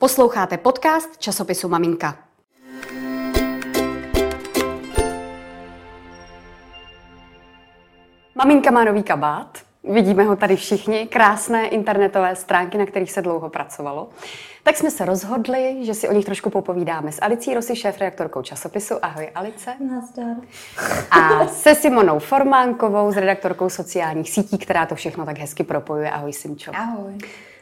Posloucháte podcast časopisu Maminka. Maminka má nový kabát. Vidíme ho tady všichni, krásné internetové stránky, na kterých se dlouho pracovalo. Tak jsme se rozhodli, že si o nich trošku popovídáme s Alicí Rosy, šéf-redaktorkou časopisu. Ahoj Alice. Nazdar. A se Simonou Formánkovou, s redaktorkou sociálních sítí, která to všechno tak hezky propojuje. Ahoj Simčo. Ahoj.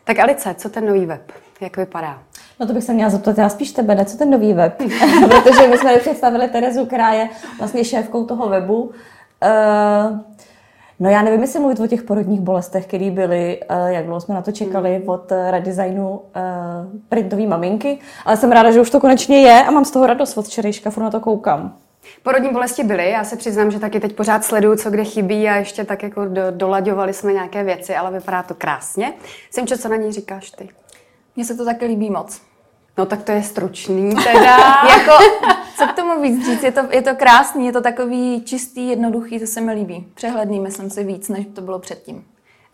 Tak Alice, co ten nový web? Jak vypadá? No to bych se měla zeptat já spíš tebe, ne co ten nový web? Protože my jsme představili Terezu, která je vlastně šéfkou toho webu. Uh, No já nevím, jestli mluvit o těch porodních bolestech, které byly, uh, jak dlouho jsme na to čekali mm. od uh, redesignu uh, printové maminky, ale jsem ráda, že už to konečně je a mám z toho radost od včerejška, furt na to koukám. Porodní bolesti byly, já se přiznám, že taky teď pořád sleduju, co kde chybí a ještě tak jako do, dolaďovali jsme nějaké věci, ale vypadá to krásně. Simčo, co na ní říkáš ty? Mně se to taky líbí moc. No tak to je stručný teda. jako, co k tomu víc říct, je to, je to krásný, je to takový čistý, jednoduchý, to se mi líbí. Přehledný, myslím si víc, než to bylo předtím.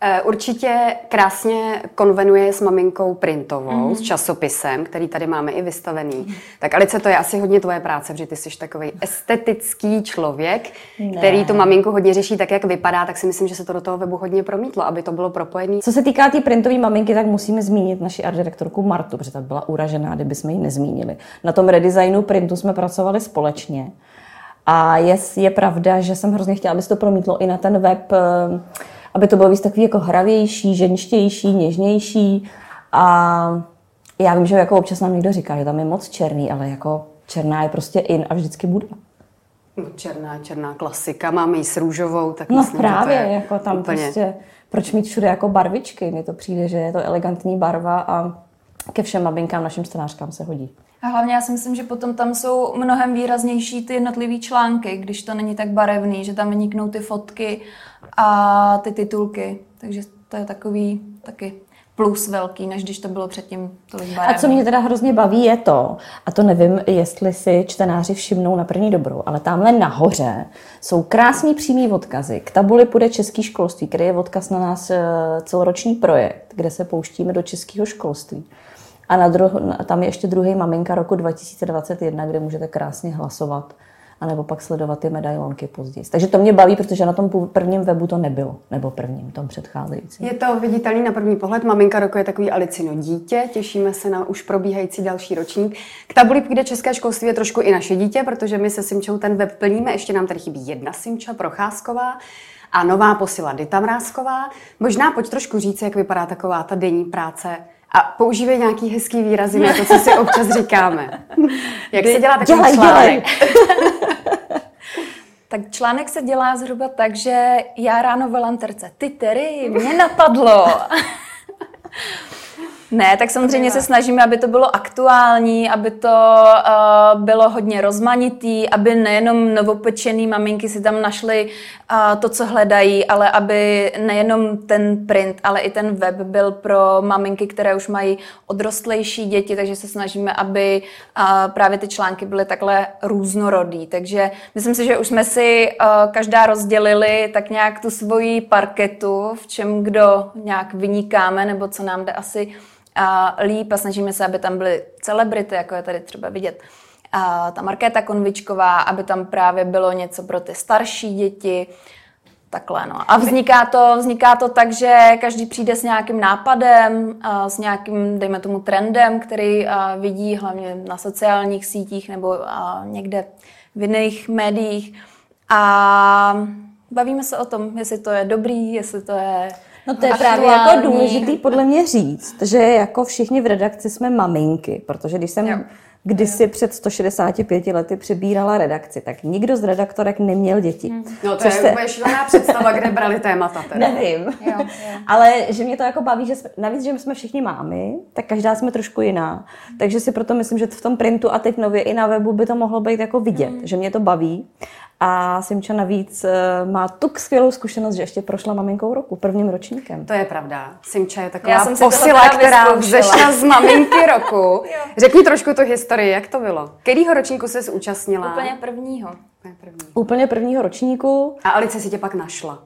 Eh, určitě krásně konvenuje s maminkou printovou, mm-hmm. s časopisem, který tady máme i vystavený. Mm-hmm. Tak Alice, to je asi hodně tvoje práce, protože ty jsi takový estetický člověk, ne. který tu maminku hodně řeší tak, jak vypadá, tak si myslím, že se to do toho webu hodně promítlo, aby to bylo propojené. Co se týká té tý printové maminky, tak musíme zmínit naši art direktorku Martu, protože ta byla uražená, kdyby jsme ji nezmínili. Na tom redesignu printu jsme pracovali společně. A je, je pravda, že jsem hrozně chtěla, aby se to promítlo i na ten web eh, aby to bylo víc takový jako hravější, ženštější, něžnější. A já vím, že jako občas nám někdo říká, že tam je moc černý, ale jako černá je prostě in a vždycky bude. No, černá, černá klasika, máme ji s růžovou, tak No myslím, právě, to je jako tam úplně... prostě, proč mít všude jako barvičky? Mně to přijde, že je to elegantní barva a ke všem mabinkám, našim stanářkám se hodí. A hlavně já si myslím, že potom tam jsou mnohem výraznější ty jednotlivé články, když to není tak barevný, že tam vyniknou ty fotky a ty titulky. Takže to je takový taky plus velký, než když to bylo předtím tolik barevný. A co mě teda hrozně baví je to, a to nevím, jestli si čtenáři všimnou na první dobrou, ale tamhle nahoře jsou krásní přímý odkazy. K tabuli půjde Český školství, který je odkaz na nás eh, celoroční projekt, kde se pouštíme do českého školství. A na druh, tam je ještě druhý maminka roku 2021, kde můžete krásně hlasovat a nebo pak sledovat ty medailonky později. Takže to mě baví, protože na tom prvním webu to nebylo, nebo prvním, tom předcházejícím. Je to viditelný na první pohled. Maminka roku je takový Alicino dítě. Těšíme se na už probíhající další ročník. K tabuli půjde České školství je trošku i naše dítě, protože my se Simčou ten web plníme. Ještě nám tady chybí jedna Simča, Procházková a nová posila Dita Mrázková. Možná pojď trošku říct, jak vypadá taková ta denní práce a používej nějaký hezký výrazy na to, co si občas říkáme. Jak se dělá takový Dělej, článek? Tak článek se dělá zhruba tak, že já ráno v lanterce, ty Terry, mě napadlo. Ne, tak samozřejmě se snažíme, aby to bylo aktuální, aby to uh, bylo hodně rozmanitý, aby nejenom novopečený maminky si tam našly uh, to, co hledají, ale aby nejenom ten print, ale i ten web byl pro maminky, které už mají odrostlejší děti, takže se snažíme, aby uh, právě ty články byly takhle různorodý. Takže myslím si, že už jsme si uh, každá rozdělili tak nějak tu svoji parketu, v čem kdo nějak vynikáme, nebo co nám jde asi a líp a snažíme se, aby tam byly celebrity, jako je tady třeba vidět a ta Markéta Konvičková, aby tam právě bylo něco pro ty starší děti, takhle no. A vzniká to, vzniká to tak, že každý přijde s nějakým nápadem, s nějakým, dejme tomu, trendem, který vidí hlavně na sociálních sítích nebo někde v jiných médiích a bavíme se o tom, jestli to je dobrý, jestli to je No to je právě jako důležitý podle mě říct, že jako všichni v redakci jsme maminky, protože když jsem jo. kdysi jo. před 165 lety přebírala redakci, tak nikdo z redaktorek neměl děti. Hmm. No to je se... úplně šílená představa, kde brali témata. Teda. Nevím. Jo, jo. Ale že mě to jako baví, že jsme, navíc, že my jsme všichni mámy, tak každá jsme trošku jiná. Takže si proto myslím, že v tom printu a teď nově i na webu by to mohlo být jako vidět, hmm. že mě to baví. A Simča navíc eh, má tu skvělou zkušenost, že ještě prošla maminkou roku, prvním ročníkem. To je pravda. Simča je taková Já jsem posila, která vzešla z maminky roku. Řekni trošku tu historii, jak to bylo. Kterýho ročníku se zúčastnila? Úplně prvního. Úplně prvního. Úplně prvního ročníku. A Alice si tě pak našla.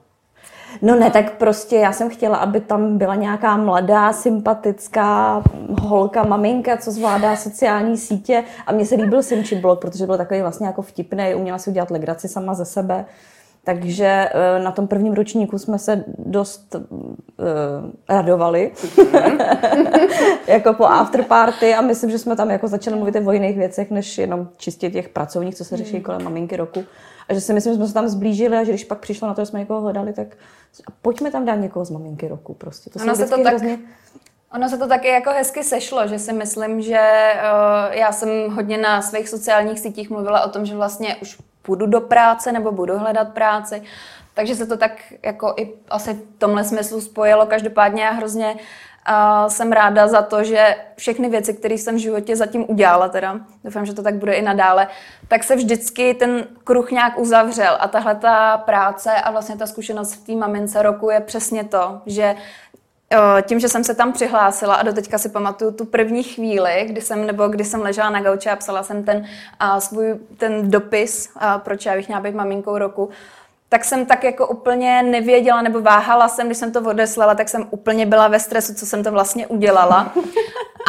No ne, tak prostě já jsem chtěla, aby tam byla nějaká mladá, sympatická holka, maminka, co zvládá sociální sítě a mně se líbil Simči blog, protože byl takový vlastně jako vtipný, uměla si udělat legraci sama ze sebe. Takže eh, na tom prvním ročníku jsme se dost uh, radovali, jako po afterparty a myslím, že jsme tam jako začali mluvit o jiných věcech, než jenom čistě těch pracovních, co se řeší hmm. kolem maminky roku. A že si myslím, že jsme se tam zblížili a že když pak přišlo na to, že jsme někoho hledali, tak pojďme tam dát někoho z maminky roku. Prostě. To ono se to tak, hrozně... Ono se to taky jako hezky sešlo, že si myslím, že uh, já jsem hodně na svých sociálních sítích mluvila o tom, že vlastně už půjdu do práce nebo budu hledat práci. Takže se to tak jako i asi v tomhle smyslu spojilo. Každopádně já hrozně uh, jsem ráda za to, že všechny věci, které jsem v životě zatím udělala, teda doufám, že to tak bude i nadále, tak se vždycky ten kruh nějak uzavřel. A tahle ta práce a vlastně ta zkušenost v té mamince roku je přesně to, že tím, že jsem se tam přihlásila a doteďka si pamatuju tu první chvíli, kdy jsem, nebo kdy jsem ležela na gauči a psala jsem ten a, svůj ten dopis, a, proč já bych měla být maminkou roku, tak jsem tak jako úplně nevěděla, nebo váhala jsem, když jsem to odeslala, tak jsem úplně byla ve stresu, co jsem to vlastně udělala.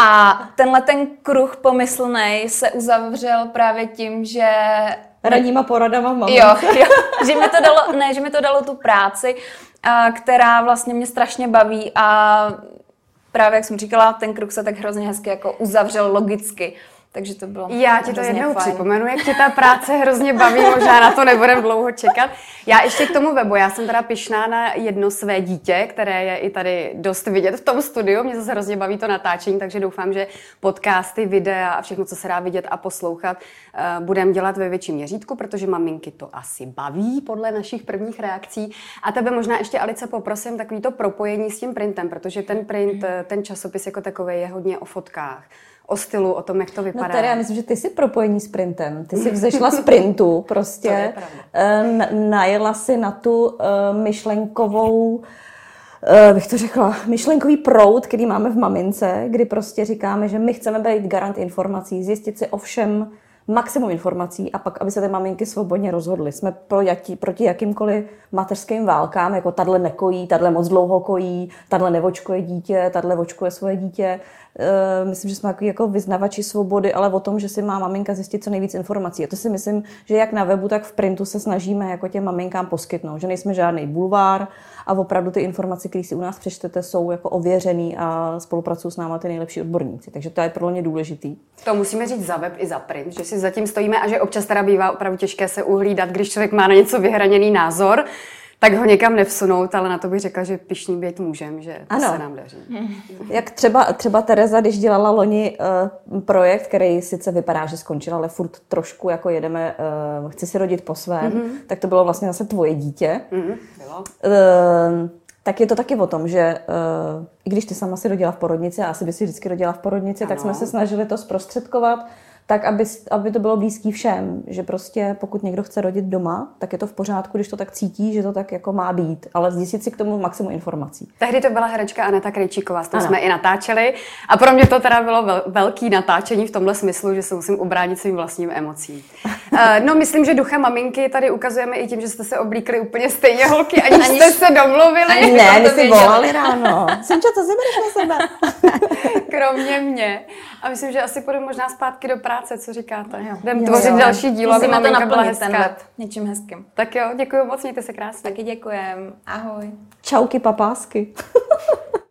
A tenhle ten kruh pomyslný se uzavřel právě tím, že Radníma poradama mám. Jo, jo, že mi to dalo, ne, že mi to dalo tu práci, která vlastně mě strašně baví a právě, jak jsem říkala, ten kruh se tak hrozně hezky jako uzavřel logicky. Takže to bylo Já ti to jednou fajn. připomenu, jak tě ta práce hrozně baví, možná na to nebudem dlouho čekat. Já ještě k tomu webu, já jsem teda pišná na jedno své dítě, které je i tady dost vidět v tom studiu. Mě zase hrozně baví to natáčení, takže doufám, že podcasty, videa a všechno, co se dá vidět a poslouchat, uh, budeme dělat ve větším měřítku, protože maminky to asi baví podle našich prvních reakcí. A tebe možná ještě, Alice, poprosím takový to propojení s tím printem, protože ten print, eh, ten časopis jako takový je hodně o fotkách o stylu, o tom, jak to vypadá. No tady já myslím, že ty jsi propojení s printem. Ty jsi vzešla z printu prostě. najela si na tu uh, myšlenkovou uh, bych to řekla, myšlenkový proud, který máme v mamince, kdy prostě říkáme, že my chceme být garant informací, zjistit si o všem maximum informací a pak, aby se ty maminky svobodně rozhodly. Jsme pro jaký, proti jakýmkoliv mateřským válkám, jako tadle nekojí, tadle moc dlouho kojí, tadle nevočkuje dítě, tadle vočkuje svoje dítě. Eh, myslím, že jsme jako vyznavači svobody, ale o tom, že si má maminka zjistit co nejvíc informací. A to si myslím, že jak na webu, tak v printu se snažíme jako těm maminkám poskytnout, že nejsme žádný bulvár a opravdu ty informace, které si u nás přečtete, jsou jako ověřený a spolupracují s námi ty nejlepší odborníci. Takže to je pro mě důležitý. To musíme říct za web i za print, že si zatím stojíme a že občas teda bývá opravdu těžké se uhlídat, když člověk má na něco vyhraněný názor tak ho někam nevsunout, ale na to bych řekla, že pišný být můžem, že to ano. se nám daří. Jak třeba, třeba Tereza, když dělala loni uh, projekt, který sice vypadá, že skončil, ale furt trošku jako jedeme, uh, chci si rodit po svém, mm-hmm. tak to bylo vlastně zase tvoje dítě. Mm-hmm. Bylo. Uh, tak je to taky o tom, že uh, i když ty sama si rodila v porodnici, a asi by si vždycky rodila v porodnici, ano. tak jsme se snažili to zprostředkovat tak aby, aby to bylo blízký všem, že prostě pokud někdo chce rodit doma, tak je to v pořádku, když to tak cítí, že to tak jako má být, ale zjistit si k tomu maximum informací. Tehdy to byla herečka Aneta Krejčíková, s tou jsme i natáčeli a pro mě to teda bylo vel, velký natáčení v tomhle smyslu, že se musím ubránit svým vlastním emocím. uh, no myslím, že ducha maminky tady ukazujeme i tím, že jste se oblíkli úplně stejně holky, aniž, aniž jste se domluvili. Ani ne, my si volali ráno. Simčo, co si na sebe? Kromě mě. A myslím, že asi půjdu možná zpátky do práce, co říkáte. Jo. Jdem tvořit jo. další dílo, aby to naplnit ten web něčím hezkým. Tak jo, děkuji moc, mějte se krásně. Taky děkujem. Ahoj. Čauky papásky.